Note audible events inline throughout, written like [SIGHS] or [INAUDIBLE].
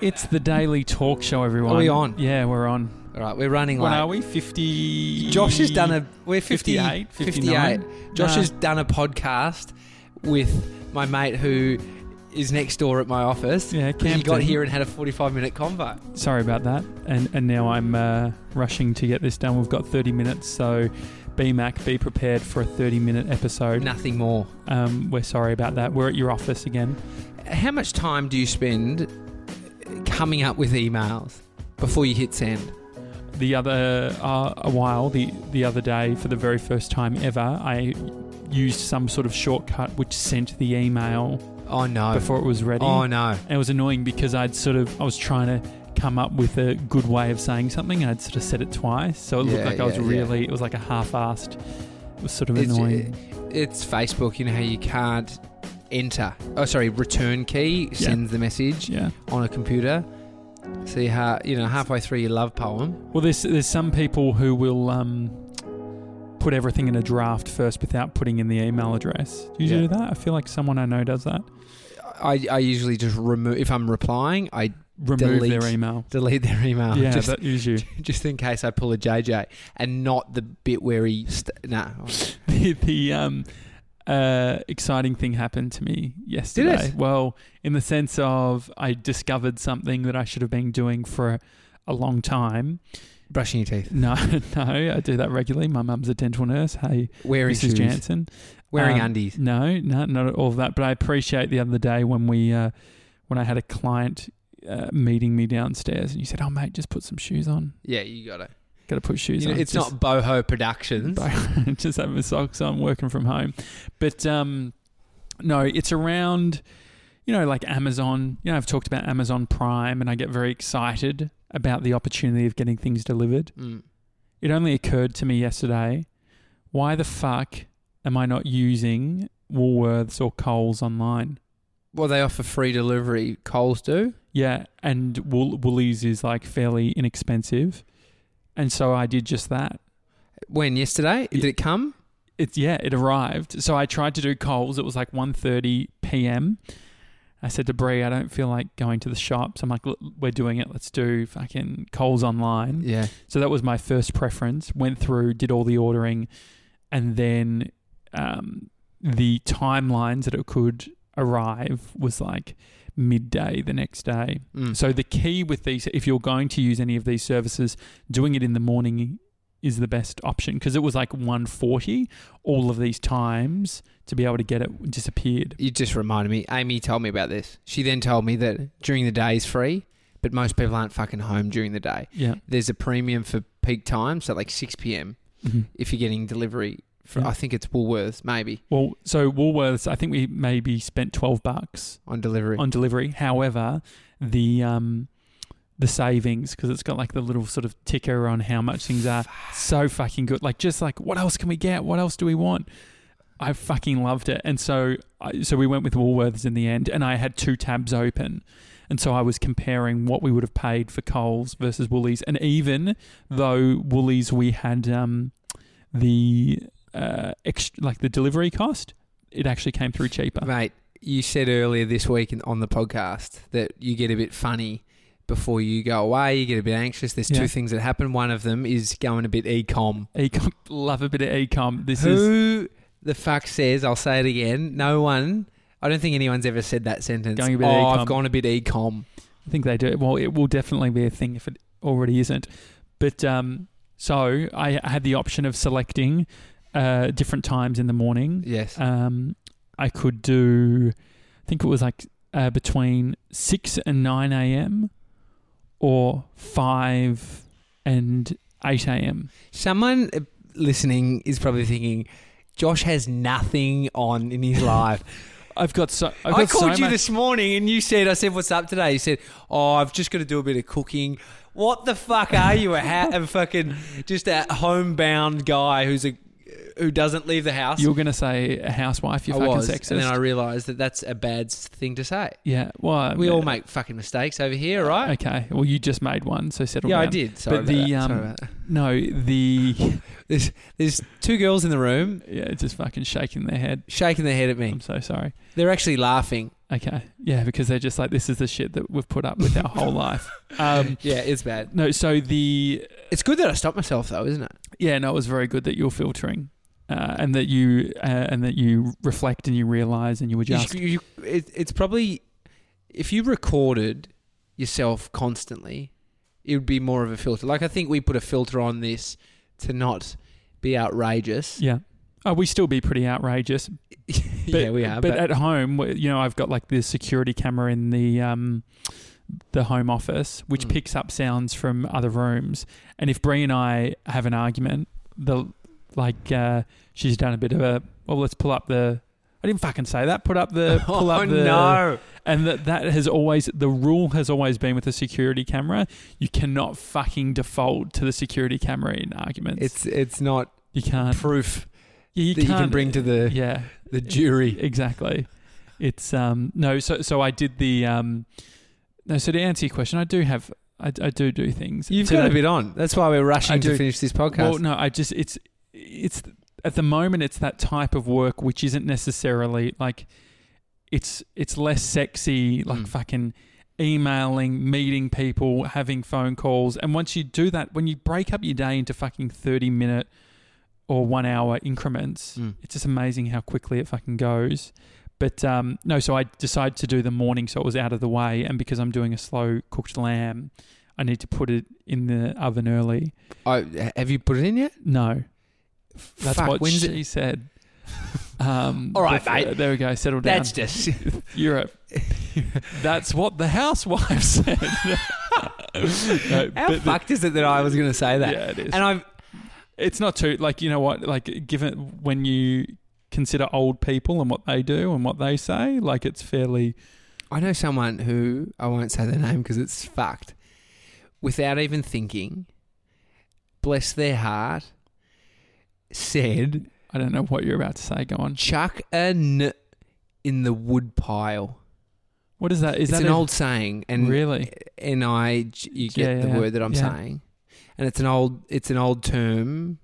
It's the daily talk show, everyone. Are we on? Yeah, we're on. All right, we're running What late. are we? 50. Josh has done a. We're 50, 58, 58. Josh Nah. has done a podcast with my mate who is next door at my office. Yeah, He Campton. got here and had a 45 minute convo. Sorry about that. And and now I'm uh, rushing to get this done. We've got 30 minutes, so be Mac, be prepared for a 30 minute episode. Nothing more. Um, we're sorry about that. We're at your office again. How much time do you spend coming up with emails before you hit send? The other uh, a while, the the other day, for the very first time ever, I used some sort of shortcut which sent the email Oh no. before it was ready. Oh no. And it was annoying because I'd sort of I was trying to come up with a good way of saying something. I'd sort of said it twice, so it looked Yeah, like I was yeah, yeah. really. It was like a half-assed. It was sort of It's, annoying. it's Facebook. You know how you can't enter. Oh, sorry. Return key sends the message yeah. on a computer. See how you know halfway through your love poem. Well, there's there's some people who will um, put everything in a draft first without putting in the email address. Do you Yeah. do that? I feel like someone I know does that. I, I usually just remove if I'm replying. I Remove Delete. their email. delete their email. yeah, just, that is you. [LAUGHS] just in case I pull a JJ and not the bit where he. St- nah. [LAUGHS] the, the um, uh, exciting thing happened to me yesterday. Well, in the sense of I discovered something that I should have been doing for a long time. Brushing your teeth. No, [LAUGHS] no, I do that regularly. My mum's a dental nurse. Hey, Wearing Mrs. shoes. Janssen. Wearing Um, undies. No, no, not all of that. But I appreciate the other day when we, uh, when I had a client uh, meeting me downstairs, and you said, "Oh, mate, just put some shoes on. Yeah, you got it. Got to put shoes You know, on." it's Just- not Boho Productions. [LAUGHS] [LAUGHS] just have my socks on, working from home. But um, no, it's around, you know, like Amazon. You know, I've talked about Amazon Prime, and I get very excited about the opportunity of getting things delivered. Mm. It only occurred to me yesterday, why the fuck am I not using Woolworths or Coles online? Well, they offer free delivery. Coles do. Yeah, and Wool- Woolies is like fairly inexpensive, and so I did just that. When yesterday? Did it come? It's yeah, it arrived. So I tried to do Coles. It was like 1.30 p.m. I said to Brie, I don't feel like going to the shops. I'm like, we're doing it. Let's do fucking Coles online. Yeah. So that was my first preference. Went through, did all the ordering, and then um, the timelines that it could arrive was like midday the next day. Mm. So the key with these, if you're going to use any of these services, doing it in the morning is the best option because it was like 140 all of these times to be able to get it disappeared. You just reminded me. Amy told me about this. She then told me that during the day is free, but most people aren't fucking home during the day. Yeah. There's a premium for peak times, so like 6 p.m. Mhm. if you're getting delivery. For, Yeah. I think it's Woolworths, maybe Well, so Woolworths, I think we maybe spent 12 bucks on delivery. on delivery. However, the um the savings because it's got like the little sort of ticker on how much things are so fucking good. Like just like what else can we get? What else do we want? I fucking loved it, and so I, so we went with Woolworths in the end, and I had two tabs open, and so I was comparing what we would have paid for Coles versus Woolies, and even though Woolies we had um the uh extra, like the delivery cost, it actually came through cheaper. Mate, you said earlier this week in, on the podcast that you get a bit funny before you go away. You get a bit anxious. There's Yeah. two things that happen. One of them is going a bit ecom. Ecom, [LAUGHS] love a bit of ecom. This is Who the fuck says? I'll say it again. No one. I don't think anyone's ever said that sentence. Going a bit oh, ecom. I've gone a bit ecom. I think they do. Well, it will definitely be a thing if it already isn't. But um, so I had the option of selecting uh, different times in the morning. Yes. Um, I could do, I think it was like uh, between six and nine a.m. or five and eight a.m. Someone uh, listening is probably thinking, Josh has nothing on in his [LAUGHS] life. I've got so I've I got so called you much- this morning and you said, I said, what's up today? You said, oh, I've just got to do a bit of cooking. What the fuck are you? A, ha- a fucking, just a homebound guy who's a, who doesn't leave the house? You're gonna say a housewife. You're I fucking was, sexist. and then I realised that that's a bad thing to say. yeah. Well, We all make fucking mistakes over here, right? Okay. Well, you just made one, so settle yeah, down. I did. Sorry But about the, that. Sorry um, that. No, the [LAUGHS] There's, there's two girls in the room yeah, just fucking shaking their head. shaking their head at me. I'm so sorry. They're actually laughing. Okay. Yeah, because they're just like this is the shit that we've put up with our whole [LAUGHS] life. Um, Yeah, it's bad. no, so the It's good that I stopped myself though, isn't it? yeah, no, it was very good that you're filtering. Uh, and that you uh, and that you reflect and you realize and you adjust. you, you- it, it's probably if you recorded yourself constantly, it would be more of a filter. Like I think we put a filter on this to not be outrageous. yeah. Oh, we still be pretty outrageous, [LAUGHS] yeah, we are. But, But, at home, you know, I've got like the security camera in the um, the home office, which Mm. picks up sounds from other rooms. And if Brie and I have an argument, the like uh, she's done a bit of a well, let's pull up the. I didn't fucking say that. Put up the [LAUGHS] pull oh up the no! and that that has always the rule has always been with the security camera. You cannot fucking default to the security camera in arguments. It's it's not you can't. proof Yeah, you that you can't can bring to the Yeah, the jury. exactly. It's um no. So so I did the um. No, so to answer your question, I do have I, I do do things. You've Today- got a bit on. That's why we're rushing to finish this podcast. Well, no, I just it's it's at the moment it's that type of work which isn't necessarily like it's it's less sexy like Mm. fucking emailing, meeting people, having phone calls, and once you do that, when you break up your day into fucking thirty minute or one hour increments, Mm. it's just amazing how quickly it fucking goes. But um, no, so I decided to do the morning so it was out of the way, and because I'm doing a slow cooked lamb, I need to put it in the oven early. Oh, have you put it in yet? No, that's Fuck, what when's she it? said. [LAUGHS] Um, All right, mate. uh, There we go. Settle down. That's just [LAUGHS] Europe. [LAUGHS] That's what the housewife said. No, how but- fucked is it that I was going to say that? Yeah, it is. And I've it's not too like you know what like given when you consider old people and what they do and what they say like it's fairly I know someone who I won't say their name because it's fucked. Without even thinking, bless their heart, said, I don't know what you're about to say. Go on. "Chuck a n in the wood pile." What is that? Is it's that an a- old saying, and really? and I, you get Yeah, the word that I'm yeah. saying, and it's an old it's an old term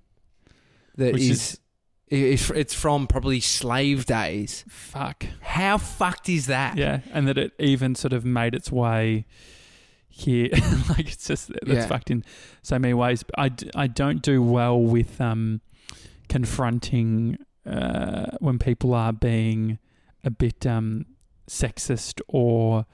that Which is. It's it's from probably slave days. Fuck. How fucked is that? Yeah, and that it even sort of made its way here. [LAUGHS] like it's just that's Yeah. fucked in so many ways. I, I, don't do well with um, confronting uh, when people are being a bit um, sexist or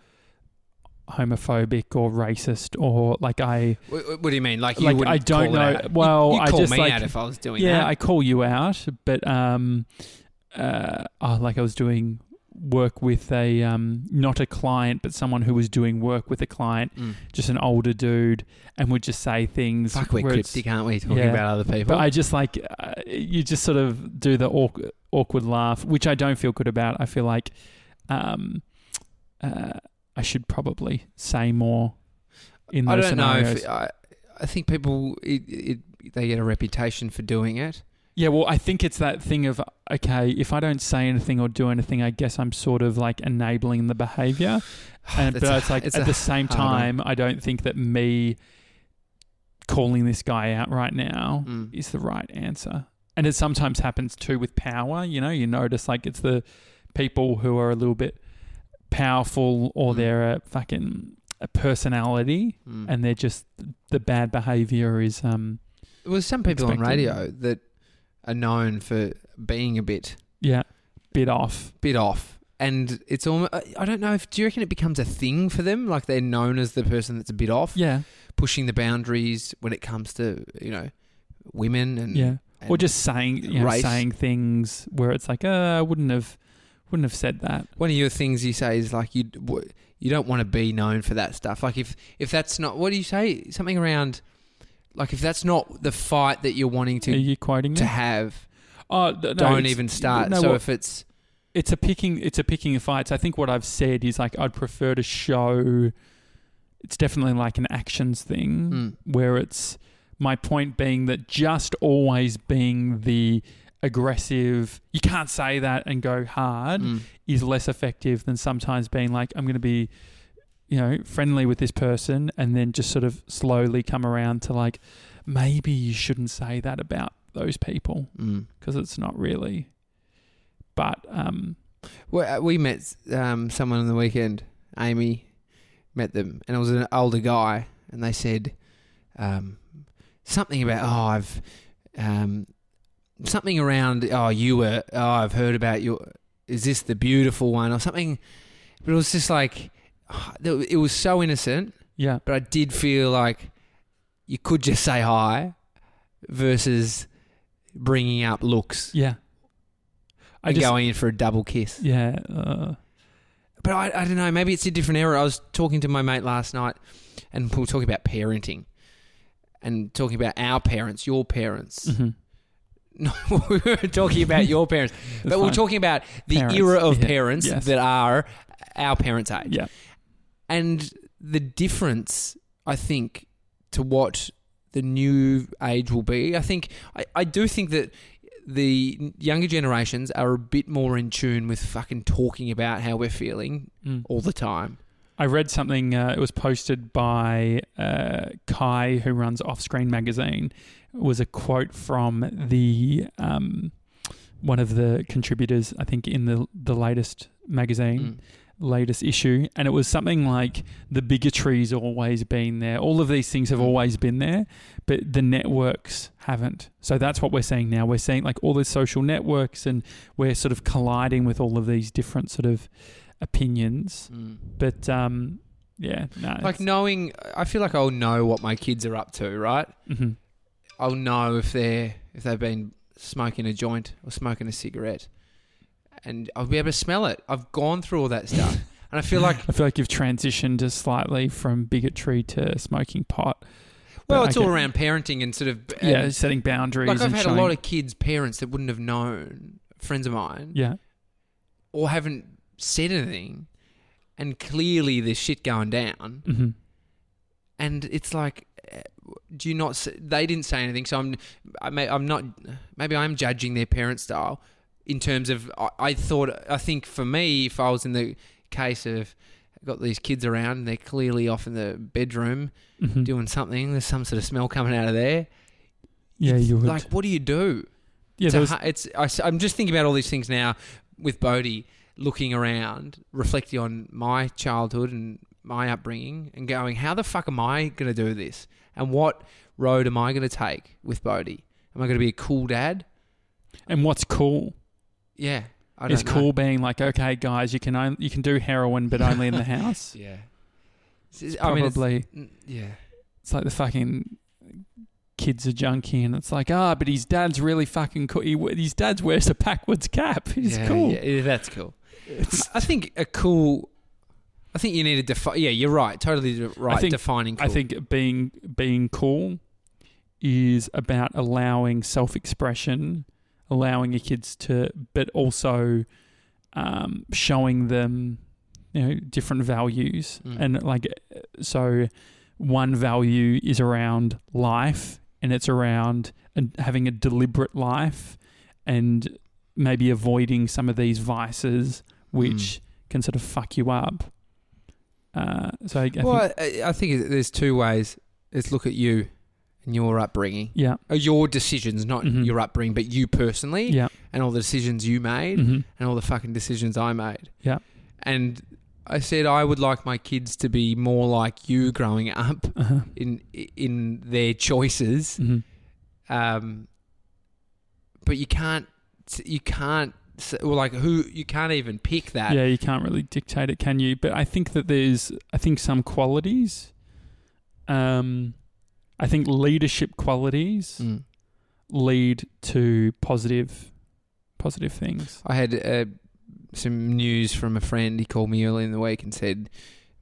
homophobic or racist or like I What, what do you mean? Like you Like, wouldn't I don't know- out? You- well, you, I call just, me like- out if I was doing yeah that. I call you out, but um, uh, oh, like I was doing work with a um, not a client, but someone who was doing work with a client, Mm. just an older dude, and would just say things. Fuck, we're cryptic aren't we? Talking yeah. about other people. But I just like uh, you just sort of do the awkward, awkward laugh, which I don't feel good about. I feel like um, uh, I should probably say more in I those don't know scenarios. if I, I think people it, it, they get a reputation for doing it. Yeah, well, I think it's that thing of okay, if I don't say anything or do anything, I guess I'm sort of like enabling the behavior. [SIGHS] And but a- it's like it's at the same one. time, I don't think that me calling this guy out right now Mm. is the right answer. And it sometimes happens too with power. You know, you notice like it's the people who are a little bit powerful or Mm. they're a fucking a personality, Mm. and they're just the bad behavior is um Well, there's some people on radio that are known for being a bit yeah bit off. bit off, and it's almost. I don't know if do you reckon it becomes a thing for them? Like they're known as the person that's a bit off, Yeah, pushing the boundaries when it comes to you know women and yeah. and or just saying you know, saying things where it's like, uh, I wouldn't have wouldn't have said that. one of your things you say is like you you don't want to be known for that stuff. Like if if that's not what do you say something around like if that's not the fight that you're wanting Are to you quoting to me? have, Oh, no, don't even start. no, so what- if it's it's a picking it's a picking of fights. I think what I've said is like I'd prefer to show. It's definitely like an actions thing mm, where it's my point being that just always being the aggressive. You can't say that and go hard. mm, is less effective than sometimes being like, I'm going to be, you know, friendly with this person and then just sort of slowly come around to like, maybe you shouldn't say that about those people mm. because it's not really. But, um, We, uh, we met um, someone on the weekend. Amy met them, and it was an older guy, and they said um, something about oh I've um, something around oh you were oh I've heard about your is this the beautiful one or something, but it was just like [SIGHS] it was so innocent, Yeah. but I did feel like you could just say hi versus bringing up looks Yeah. I and just going in for a double kiss. yeah. Uh, But I, I don't know. Maybe it's a different era. I was talking to my mate last night, and we were talking about parenting, and talking about our parents, your parents. mhm. No, [LAUGHS] we were talking about your parents, [LAUGHS] but we we're fine. talking about the Parents, era of yeah, parents yes. that are our parents' age, Yeah. and the difference, I think, to what the new age will be. I think I, I do think that the younger generations are a bit more in tune with fucking talking about how we're feeling Mm. all the time. I read something. Uh, it was posted by uh, Kai, who runs Offscreen magazine. It was a quote from the um, one of the contributors, I think, in the the latest magazine, Mm. latest issue, and it was something like the bigotry's always been there. All of these things have Mm. always been there, but the networks haven't. So that's what we're seeing now. We're seeing like all the social networks, and we're sort of colliding with all of these different sort of opinions. Mm. But um, yeah, no, Like knowing, I feel like I'll know what my kids are up to, right? hmm I'll know if they're if they've been smoking a joint or smoking a cigarette, and I'll be able to smell it. I've gone through all that stuff, [LAUGHS] and I feel like I feel like you've transitioned to slightly from bigotry to smoking pot. well, But it's all around parenting and sort of yeah, setting boundaries. like I've and had showing, a lot of kids' parents that wouldn't have known friends of mine, yeah, or haven't said anything, and clearly there's shit going down, hmm and it's like. uh, Do you not? s- They didn't say anything, so I'm. I may, I'm not. Maybe I'm judging their parent style in terms of. I, I thought. I think for me, if I was in the case of got these kids around, and they're clearly off in the bedroom hmm doing something. There's some sort of smell coming out of there. yeah, you would. Like, what do you do? yeah, It's, was, it's I, am just thinking about all these things now with Bodhi, looking around, reflecting on my childhood and my upbringing, and going, how the fuck am I going to do this? And what road am I going to take with Bodhi? Am I going to be a cool dad? and what's cool Yeah, I don't is know. cool being like, okay, guys, you can only, you can do heroin, but only in the [LAUGHS] house. Yeah, It's- I mean, it's- Probably, yeah. it's like the fucking kid's a junkie, and it's like, ah, but his dad's really fucking cool. He, his dad's wears a backwards cap. He's yeah, cool. Yeah, that's cool. I think a cool. I think you need to define. Yeah, you're right. Totally right. think- defining. Cool. I think being being cool is about allowing self-expression, allowing your kids to, but also um, showing them, you know, different values. Mm. And like, so one value is around life, and it's around having a deliberate life, and maybe avoiding some of these vices, which can sort of fuck you up. Uh, so I, I think, well, I, I think there's two ways. Let's look at you and your upbringing, yeah, or your decisions, not Mhm. your upbringing, but you personally, yeah. and all the decisions you made, hmm and all the fucking decisions I made. Yeah. And I said I would like my kids to be more like you growing up Uh-huh. in in their choices. hmm Um, but you can't, you can't, well, like who you can't even pick that. Yeah, you can't really dictate it, can you? But I think that there's, I think some qualities, um, I think leadership qualities Mm. lead to positive, positive things. I had uh, some news from a friend. He called me early in the week and said,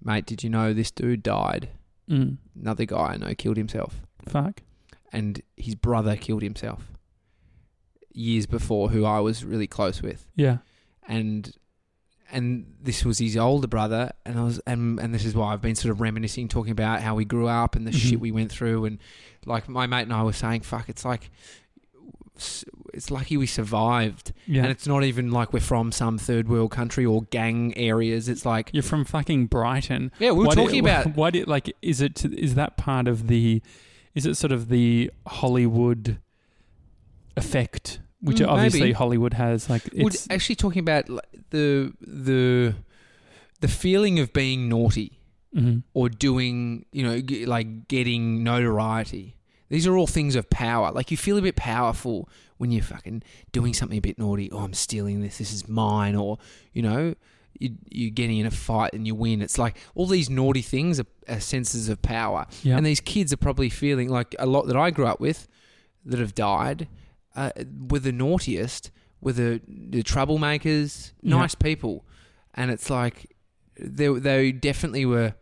"Mate, did you know this dude died? Mm. Another guy I know killed himself, Fuck. and his brother killed himself years before, who I was really close with, Yeah. and." And this was his older brother, and I was, and and this is why I've been sort of reminiscing, talking about how we grew up and the Mhm. shit we went through, and like my mate and I were saying, "Fuck, it's like, it's lucky we survived." Yeah. And it's not even like we're from some third world country or gang areas. It's like, You're from fucking Brighton. yeah, we were do- talking about. [LAUGHS] Why do like? Is it? Is that part of the? Is it sort of the Hollywood effect which Mm, obviously maybe. Hollywood has. Like Would it's actually talking about the the the feeling of being naughty mhm. or doing, you know, g- like getting notoriety. These are all things of power. Like you feel a bit powerful when you're fucking doing something a bit naughty. Oh, I'm stealing this. This is mine. Or you know, you, you're getting in a fight and you win. It's like all these naughty things are, are senses of power. yeah. And these kids are probably feeling like a lot that I grew up with that have died uh, were the naughtiest, were the, the troublemakers, Yeah. nice people. And it's like they, they definitely were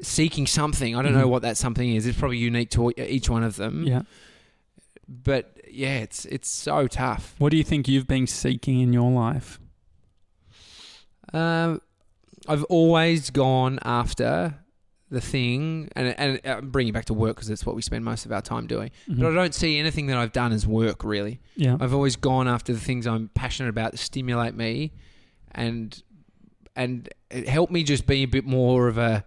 seeking something. I don't know Mhm. what that something is. It's probably unique to each one of them. yeah. But yeah, it's it's so tough. What do you think you've been seeking in your life? Um, I've always gone after the thing, and and uh, bring it back to work because that's what we spend most of our time doing. Mhm. But I don't see anything that I've done as work really. yeah. I've always gone after the things I'm passionate about that stimulate me, and and it helped me just be a bit more of a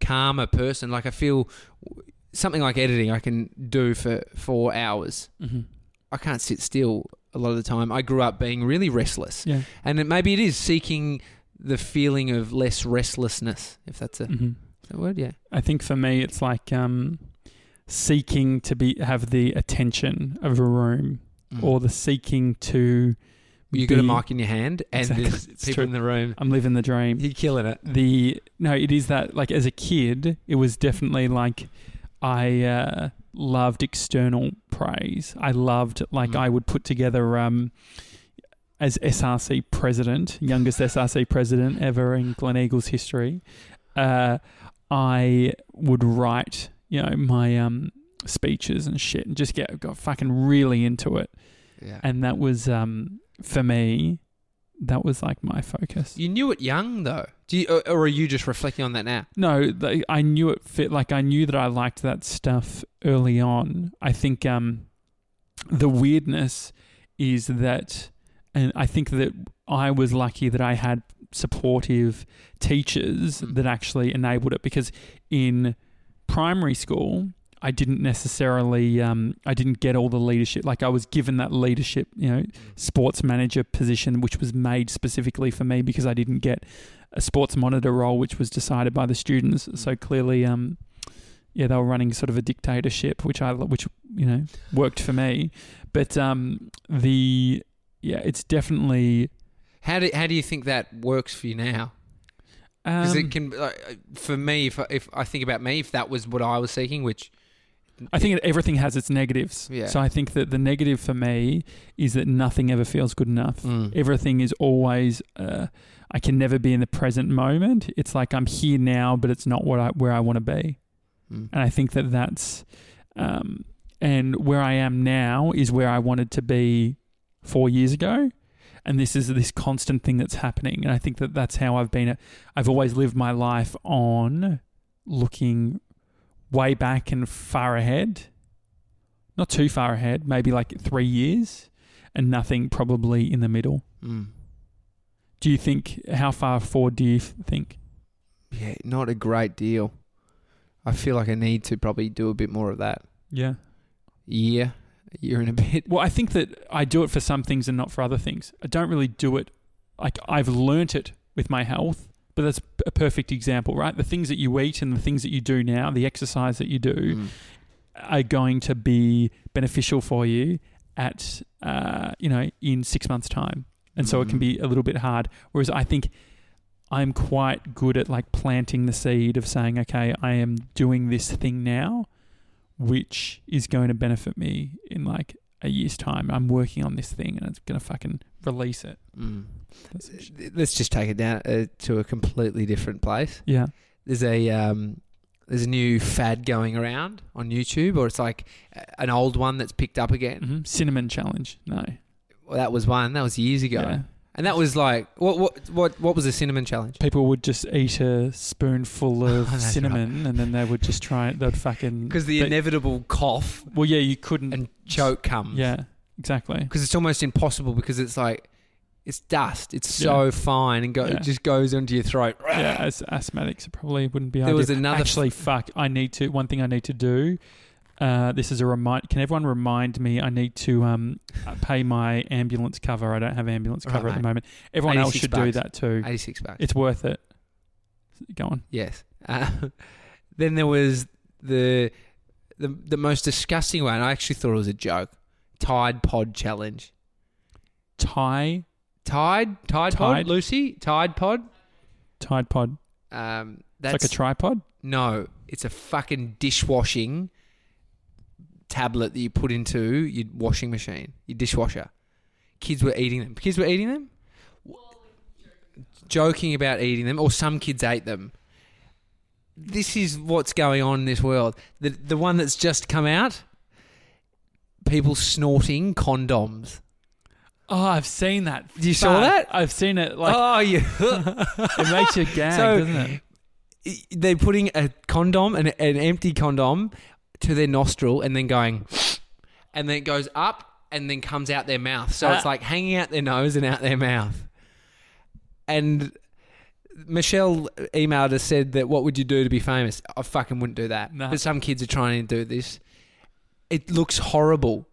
calmer person. Like I feel something like editing, I can do for four hours. Mhm. I can't sit still a lot of the time. I grew up being really restless, Yeah. and it, maybe it is seeking the feeling of less restlessness. If that's a, Mhm. That word, yeah. I think for me, it's like um, seeking to be have the attention of a room, Mm. or the seeking to. you got a mic in your hand, and Exactly. [LAUGHS] there's people true. in the room. I'm living the dream. You're killing it. the no, it is that like as a kid, it was definitely like I uh, loved external praise. I loved like Mm. I would put together um, as SRC president, youngest SRC president ever in Gleneagles history. Uh, I would write you know my um, speeches and shit and just get got fucking really into it, Yeah. and that was um, for me. That was like my focus. You knew it young though. Do you, or, or are you just reflecting on that now? No, th- I knew it fit. Like I knew that I liked that stuff early on. I think um, the weirdness is that, and I think that I was lucky that I had supportive teachers Mm. that actually enabled it. Because in primary school, I didn't necessarily, um, I didn't get all the leadership. Like I was given that leadership, you know, sports manager position, which was made specifically for me because I didn't get a sports monitor role, which was decided by the students. So clearly, um, yeah, they were running sort of a dictatorship, which I, which you know, worked for me. But um, the yeah, it's definitely. How do how do you think that works for you now? Because Um, it can, like, for me, if I, if I think about me, if that was what I was seeking, which I think everything has its negatives. Yeah. So I think that the negative for me is that nothing ever feels good enough. Mm. Everything is always. Uh, I can never be in the present moment. It's like I'm here now, but it's not what I where I want to be. Mm. And I think that that's, um, and where I am now is where I wanted to be four years ago. And this is this constant thing that's happening. And I think that that's how I've been. I've always lived my life on looking way back and far ahead. Not too far ahead, maybe like three years, and nothing probably in the middle. Mm. Do you think, how far forward do you think? Yeah, not a great deal. I feel like I need to probably do a bit more of that. Yeah. Year, a year and a bit. Well, I think that I do it for some things and not for other things. I don't really do it like I've learnt it with my health, but that's a perfect example, right? The things that you eat and the things that you do now, the exercise that you do, Mm. are going to be beneficial for you at uh, you know in six months' time, and so it can Mhm. be a little bit hard. Whereas I think I'm quite good at like planting the seed of saying, okay, I am doing this thing now, which is going to benefit me in like a year's time. I'm working on this thing, and it's gonna fucking release it. Mm. Let's just take it down uh, to a completely different place. yeah. There's a um, there's a new fad going around on YouTube, or it's like an old one that's picked up again. hmm Cinnamon challenge. No. Well, that was one. That was years ago, Yeah. And that was like what what what what was the cinnamon challenge? People would just eat a spoonful [LAUGHS] oh, of That's cinnamon and then they would just try it. They'd fucking. Because the they- inevitable cough Well, yeah, you couldn't. and choke comes. yeah, exactly. because it's almost impossible because it's like it's dust. It's so fine and go, Yeah. it just goes into your throat. Yeah, as asthmatics, it probably wouldn't be. There ideal. was another f- Actually, fuck. I need to. One thing I need to do. Uh, this is a remind. Can everyone remind me? I need to um, uh, pay my ambulance cover. I don't have ambulance Right, cover at the moment. Everyone else 86 should do that too. 86 bucks. It's worth it. Go on. Yes. Uh, [LAUGHS] then there was the, the the most disgusting one. I actually thought it was a joke. Tide Pod Challenge. Tide? Tide, Tide? Pod? Lucy? Tide Pod? Tide Pod. Um, It's that's like a tripod. no. It's a fucking dishwashing tablet that you put into your washing machine, your dishwasher. Kids were eating them. Kids were eating them. Joking about eating them, or some kids ate them. This is what's going on in this world. The the one that's just come out. People snorting condoms. Oh, I've seen that. You saw that? I've seen it. Like oh, you. [LAUGHS] it makes you [LAUGHS] gag, So- doesn't it? they're putting a condom, an, an empty condom, to their nostril and then going, [SNIFFS] and then it goes up and then comes out their mouth. So it's Ah. like hanging out their nose and out their mouth. And Michelle emailed us said that what would you do to be famous? I fucking wouldn't do that. No. But some kids are trying to do this. It looks horrible.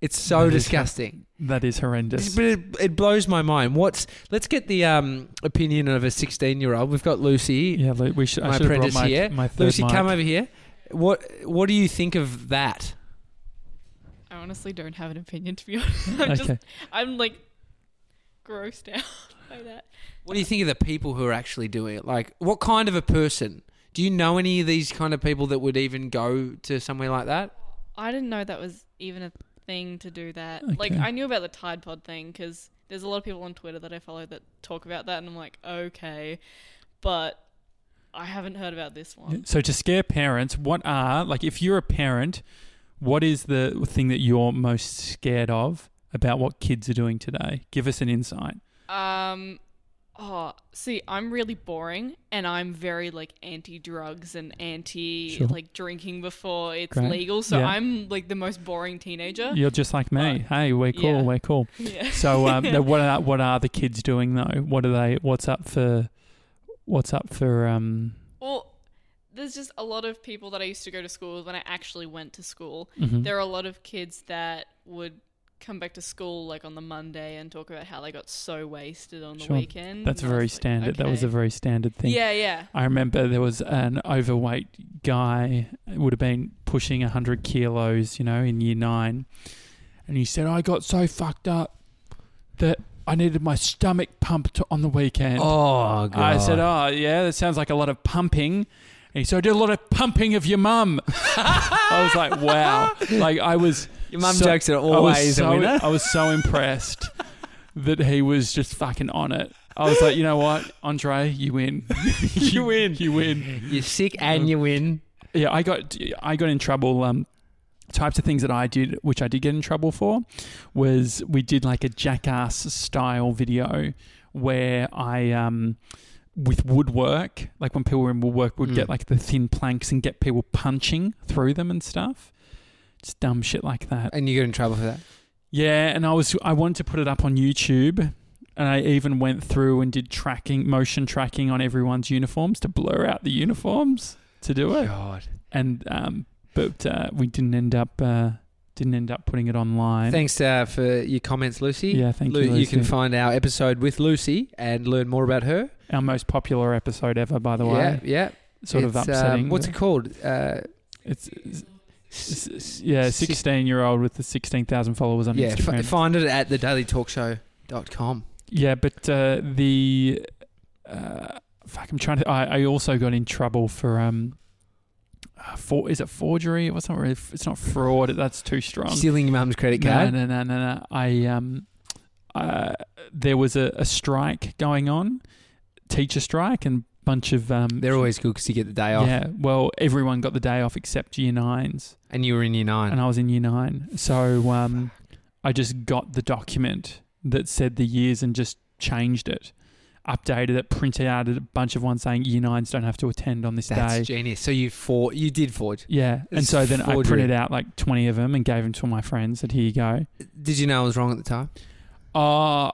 It's so That is disgusting. That is horrendous. But it, it blows my mind. What's let's get the um, opinion of a sixteen-year-old. We've got Lucy. Yeah, we should. I my should have apprentice my, here. my third Lucy, mic. come over here. What What do you think of that? I honestly don't have an opinion to be [LAUGHS] honest. I'm just I'm like grossed [LAUGHS] out by that. What do you think of the people who are actually doing it? Like, what kind of a person? Do you know any of these kind of people that would even go to somewhere like that? I didn't know that was even a thing to do that. Like I knew about the Tide Pod thing because there's a lot of people on Twitter that I follow that talk about that, and I'm like, okay, but I haven't heard about this one. So to scare parents, what are like if you're a parent, what is the thing that you're most scared of about what kids are doing today? Give us an insight. Um, oh, see, I'm really boring, and I'm very like anti-drugs and anti Sure. like drinking before it's Great. legal. So Yeah. I'm like the most boring teenager. You're just like me. Right. Hey, we're cool. Yeah. We're cool. Yeah. So um, [LAUGHS] what are what are the kids doing though? What are they? What's up for? What's up for? Um, Well, there's just a lot of people that I used to go to school with when I actually went to school. mhm. There are a lot of kids that would come back to school like on the Monday and talk about how they got so wasted on the Sure. weekend. That's and very was like, standard. That was a very standard thing. Yeah, yeah. I remember there was an overweight guy, would have been pushing 100 kilos, you know, in year nine. And he said, I got so fucked up that I needed my stomach pumped on the weekend. Oh, God. I said, Oh, yeah, that sounds like a lot of pumping. And he said, I did a lot of pumping of your mum. [LAUGHS] I was like, Wow. Like, I was. Your mum so- jokes are I was always so, a winner. I was so impressed that he was just fucking on it. I was like, you know what, Andre, you win. [LAUGHS] you win. [LAUGHS] You win. You're sick and you win. Yeah, I got I got in trouble. Um, types of things that I did, which I did get in trouble for, was we did like a jackass style video where I um with woodwork, like when people were in woodwork, would Mm. get like the thin planks and get people punching through them and stuff. It's dumb shit like that. And you get in trouble for that. Yeah, and I was I wanted to put it up on YouTube, and I even went through and did tracking, motion tracking on everyone's uniforms to blur out the uniforms to do it. God. And um, but uh, we didn't end up uh, didn't end up putting it online. Thanks uh, for your comments, Lucy. Yeah, thank Lu- you, Lucy. You can find our episode with Lucy and learn more about her. Our most popular episode ever, by the way. yeah. yeah. Sort of It's, um, upsetting. what's it called? Uh, It's, it's, yeah, sixteen year old with the sixteen thousand followers on yeah, f- Instagram. find it at thedailytalkshow.com. Yeah, but uh, the uh, fuck, I'm trying to. I, I also got in trouble for um, for is it forgery? It's not really. It's not fraud. That's too strong. Stealing your mum's credit No, card. no, no, no, no. I um, uh, there was a, a strike going on, teacher strike, and bunch of um. They're always good because you get the day off. yeah, well, everyone got the day off except year nines, And you were in year nine. and I was in year nine. So um, I just got the document that said the years and just changed it, updated it, printed out a bunch of ones saying year nines don't have to attend on this That's day. genius. So you for you did forge. yeah, and It's so then I forgery. printed out like twenty of them and gave them to my friends. Said, "Here you go." Did you know I was wrong at the time? Uh,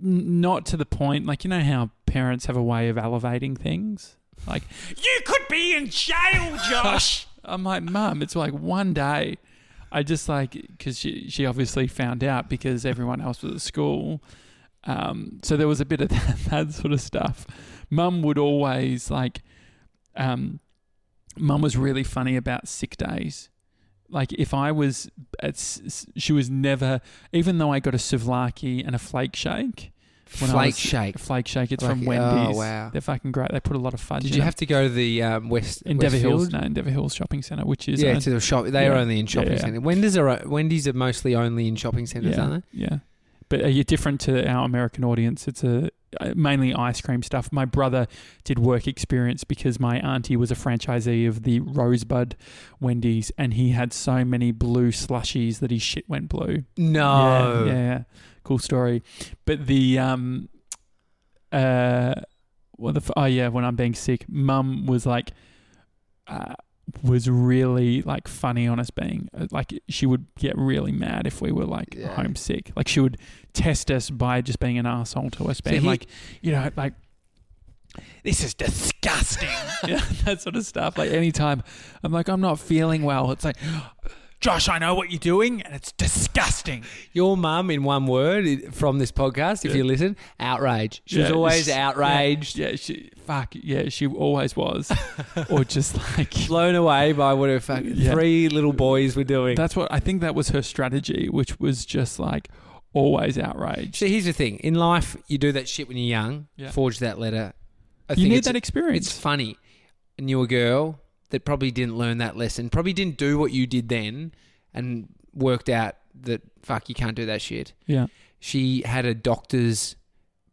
not to the point. Like, you know how parents have a way of elevating things? Like, you could be in jail, Josh. [LAUGHS] I'm like, Mum, it's like one day. I just like because she she obviously found out because everyone else was at school. Um, so there was a bit of [LAUGHS] that, that sort of stuff. Mum would always like, um, Mum was really funny about sick days. Like if I was, at, s- s- she was never. Even though I got a souvlaki and a flake shake, when I Flake was- shake. flake shake. It's Like, from oh, Wendy's. wow. They're fucking great. They put a lot of fudge. Did you have to go to the um, West Endeavour Hills? No, in Dever Hills Shopping Centre, which is yeah, uh, to the shop. They are only in shopping Yeah, yeah. centres. Wendy's are Wendy's are mostly only in shopping centres, yeah, aren't they? yeah. But are you different to our American audience? It's a uh, mainly ice cream stuff. My brother did work experience because my auntie was a franchisee of the Rosebud Wendy's, and he had so many blue slushies that his shit went blue. No. Yeah, yeah, cool story. But the um, uh, well, the f- oh yeah, when I'm being sick, Mum was like, uh, was really like funny on us being uh, like she would get really mad if we were like Yeah. homesick. Like she would test us by just being an asshole to us, being he- like, you know, like. This is disgusting. yeah, [LAUGHS] [LAUGHS] that sort of stuff. Like anytime I'm like, I'm not feeling well, it's like, Josh, I know what you're doing, and it's disgusting. Your mum, in one word, from this podcast, if Yeah. you listen, outrage. She was always she- outraged, Yeah, she fuck yeah, she always was, [LAUGHS] or just like blown away by what her fucking Yeah. three little boys were doing. that's what I think that was her strategy, which was just like always outraged. See, here's the thing: in life, you do that shit when you're young. Yeah. Forge that letter. I you think need it's- that experience. It's funny. I knew a girl that probably didn't learn that lesson, probably didn't do what you did then, and worked out that fuck, you can't do that shit. yeah. She had a doctor's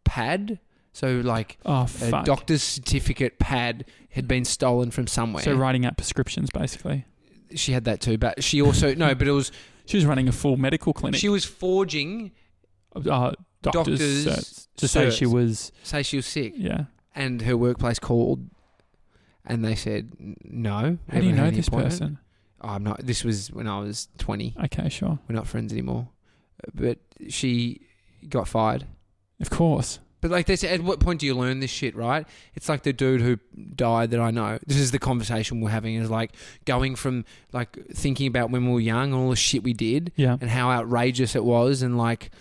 pad, so like Oh a fuck. doctor's certificate pad had been stolen from somewhere. so writing out prescriptions, basically. she had that too, but she also no, but it was [LAUGHS] She was running a full medical clinic. she was forging uh, doctors, doctors certs to say she was say she was sick, yeah. and her workplace called, and they said no. How do you know this appointment." person? Oh, I'm not. This was when I was 20. Okay, sure. We're not friends anymore. But she got fired. Of course. But like they said, at what point do you learn this shit, right? It's like the dude who died that I know. This is the conversation we're having is like going from like thinking about when we were young and all the shit we did Yeah. and how outrageous it was and like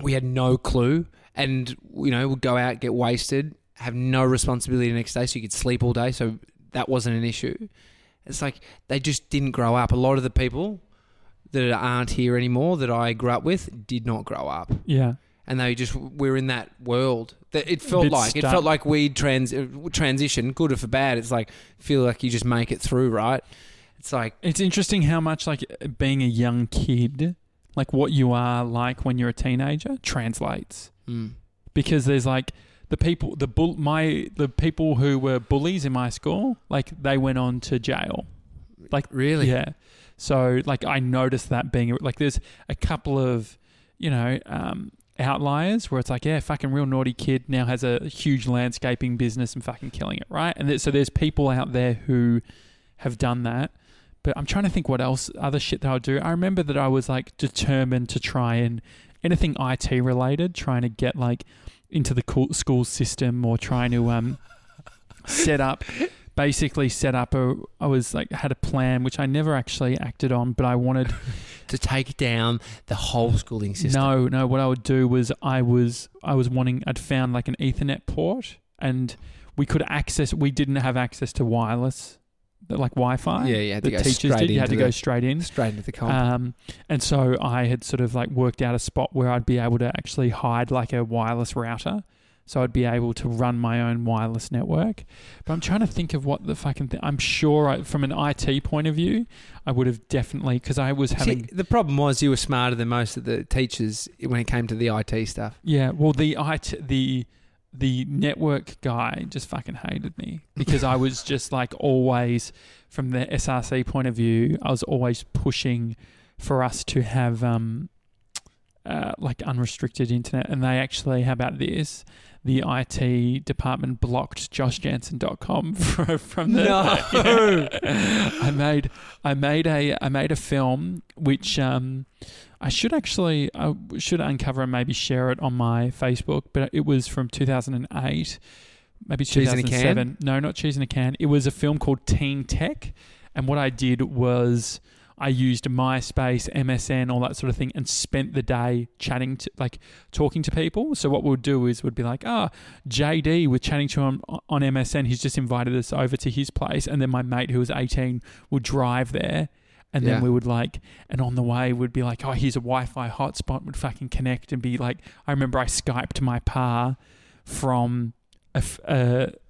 we had no clue and you know we'd go out get wasted have no responsibility the next day so you could sleep all day so that wasn't an issue. It's like they just didn't grow up. A lot of the people that aren't here anymore that I grew up with did not grow up. Yeah. and they just we're in that world that it felt like. It felt like we'd trans uh, transition good or for bad. It's like feel like you just make it through right? It's like It's interesting how much like being a young kid, like what you are like when you're a teenager, translates. mm, Because there's like the people, the bull, my the people who were bullies in my school, like they went on to jail. Like really Yeah. So like I noticed that being like there's a couple of you know um, outliers where it's like yeah fucking real naughty kid now has a huge landscaping business and fucking killing it right and th- so there's people out there who have done that. But I'm trying to think what else other shit that I do. I remember that I was like determined to try and anything IT related, trying to get like into the school system or trying to um set up basically set up a I was like had a plan which I never actually acted on, but I wanted [LAUGHS] to take down the whole schooling system. no, no, what I would do was I was I was wanting I'd found like an Ethernet port and we could access we didn't have access to wireless like Wi-Fi. Yeah, to the teachers did. You had to go straight in. straight into the comp. Um, and so I had sort of like worked out a spot where I'd be able to actually hide like a wireless router. So I'd be able to run my own wireless network. But I'm trying to think of what the fucking thing. I'm sure I, from an IT point of view, I would have definitely, because I was having. See, the problem was you were smarter than most of the teachers when it came to the IT stuff. Yeah, well, the IT, the the network guy just fucking hated me because I was just like always, from the SRC point of view, I was always pushing for us to have um, uh, like unrestricted internet. And they actually, how about this? The IT department blocked joshjanssen.com [LAUGHS] from from the No. [LAUGHS] I made I made a I made a film which um I should actually I should uncover and maybe share it on my Facebook, but it was from 2008, maybe Cheese in a can? 2007. No, not cheese in a can. It was a film called Teen Tech, And what I did was I used MySpace, MSN, all that sort of thing, and spent the day chatting to, like, talking to people. So what we'll do is we'd be like, ah, JD, we're chatting to him on, MSN. He's just invited us over to his place, and then my mate who was 18 would drive there. And Yeah. then we would like, and on the way would be like, oh, here's a Wi-Fi hotspot. Would fucking connect and be like, I remember I skyped my pa from a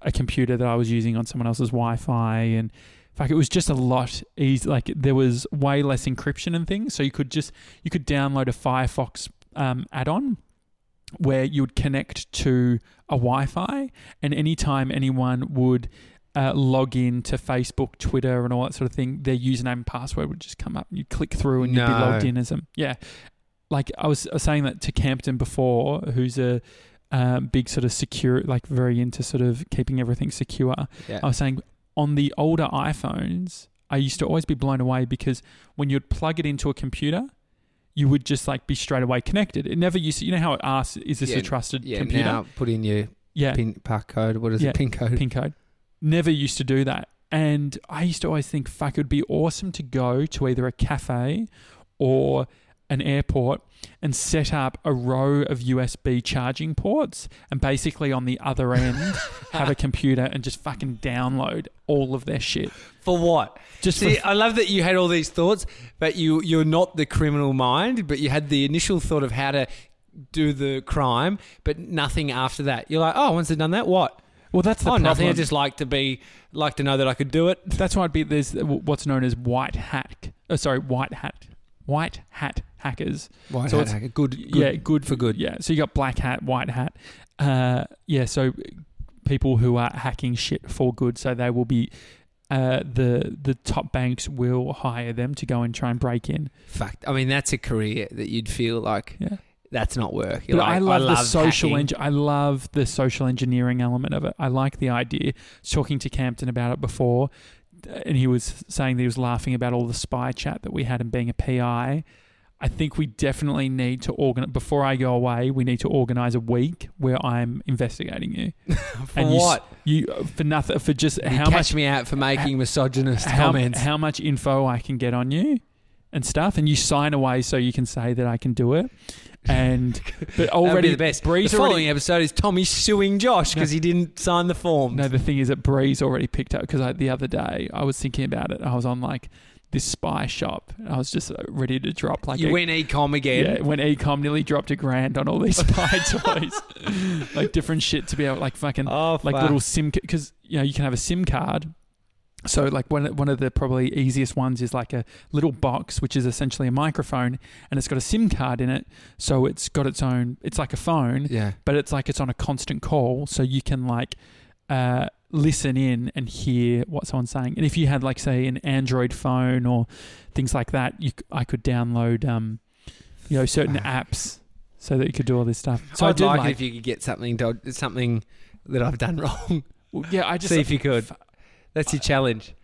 a computer that I was using on someone else's Wi-Fi, and fuck, it was just a lot easy. Like there was way less encryption and things, so you could just you could download a Firefox um, add-on where you would connect to a Wi-Fi, and anytime anyone would uh, log in to Facebook, Twitter, and all that sort of thing, their username and password would just come up. and You'd click through, and you'd be logged in as them. Yeah, like I was, I was saying that to Campton before, who's a um, big sort of secure, like very into sort of keeping everything secure. Yeah. I was saying on the older iPhones, I used to always be blown away because when you'd plug it into a computer, you would just like be straight away connected. It never used to, you know how it asks, is this Yeah, a trusted yeah, computer? now put in your yeah, pin pack code. What is Yeah, it? Pin code. pin code. Never used to do that. And I used to always think, fuck, it would be awesome to go to either a cafe or an airport and set up a row of USB charging ports and basically on the other end [LAUGHS] have a computer and just fucking download all of their shit. For what? Just See, for, I love that you had all these thoughts, but you you're not the criminal mind, but you had the initial thought of how to do the crime, but nothing after that. You're like, oh, once I've done that, what? well, that's the oh, nothing. I problem. just like to be like to know that I could do it. That's why I'd be there's what's known as white hat. Oh, sorry, white hat, white hat hackers. White So hat it's- hacker. Good, good. yeah, good for good. Yeah, so you got black hat, white hat. Uh, yeah, so people who are hacking shit for good, so they will be. Uh, the the top banks will hire them to go and try and break in. Fact. I mean, that's a career that you'd feel like Yeah, that's not work. You're but like, I love the social. hacking. Eng- I love the social engineering element of it. I like the idea. I was talking to Campton about it before, and he was saying that he was laughing about all the spy chat that we had and being a PI. I think we definitely need to organize. Before I go away, we need to organize a week where I'm investigating you. [LAUGHS] For and you what? You for nothing for just You how much me out for making misogynist how, comments. how much info I can get on you and stuff, and you sign away so you can say that I can do it. And [LAUGHS] but already the best. Breeze the following already. episode is Tommy suing Josh because he didn't sign the form. No, the thing is that Breeze already picked up because I the other day I was thinking about it. I was on like this spy shop. I was just uh, ready to drop like you a, went ecom again. Yeah, when Ecom nearly dropped a grand on all these [LAUGHS] spy toys, like different shit to be able like fucking Oh, like fuck. little SIM because you know you can have a SIM card. So like one one of the probably easiest ones is like a little box which is essentially a microphone and it's got a SIM card in it. So it's got its own. It's like a phone, Yeah. but it's like it's on a constant call, so you can like uh, listen in and hear what someone's saying. And if you had like say an Android phone or things like that, you I could download um, you know certain apps so that you could do all this stuff. So I'd like, like, if you could get something something that I've done [LAUGHS] wrong. well, yeah, I just See if you could. That's your challenge.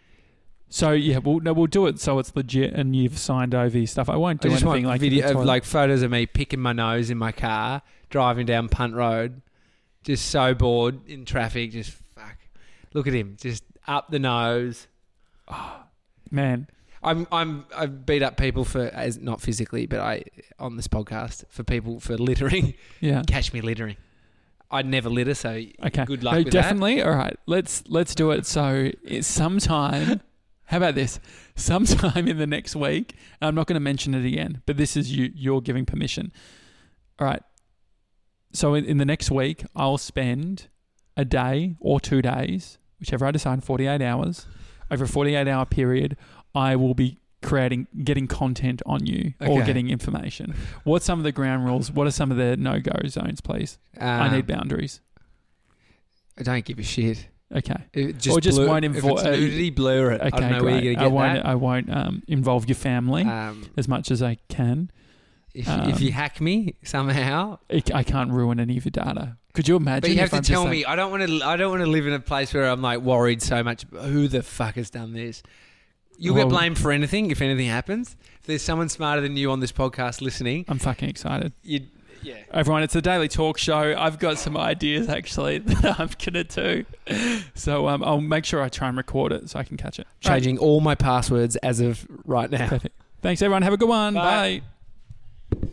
So yeah, we'll no, we'll do it so it's legit and you've signed over your stuff. I won't I do just want anything like video of like photos of me picking my nose in my car, driving down Punt Road, just so bored in traffic. Just fuck. Look at him, just up the nose. Oh, [GASPS] man. I'm I'm I beat up people for as not physically, but I on this podcast for people for littering. Yeah. [LAUGHS] Catch me littering. I'd never litter, so Okay. good luck No, definitely. All right. Let's let's do it. So it's sometime. how about this? Sometime in the next week. I'm not going to mention it again, but this is you. You're giving permission. All right. So in, in the next week, I'll spend a day or two days, whichever I decide, 48 hours. Over a 48 hour period, I will be creating, getting content on you or getting information. What's some of the ground rules? What are some of the no go zones, please? that. I Um, need boundaries. I don't give a shit. Okay. It just Or just blur, won't if invo- it's uh, nudity, blur it. Okay, I don't know great. I won't. get I won't um, involve your family. Um, as much as I can. if, you, if you um, hack me somehow, I, I can't ruin any of your data. Could you imagine? but you have to I'm tell like- me. I don't want to. I don't want to live in a place where I'm like worried so much. Who the fuck has done this? You'll Well- get blamed for anything if anything happens. If there's someone smarter than you on this podcast listening, I'm fucking excited. you Yeah. Everyone, it's a daily talk show. I've got some ideas actually [LAUGHS] that I'm gonna do, so um, I'll make sure I try and record it so I can catch it. All right, Changing all my passwords as of right now. perfect. Thanks, everyone. Have a good one. Bye. Bye.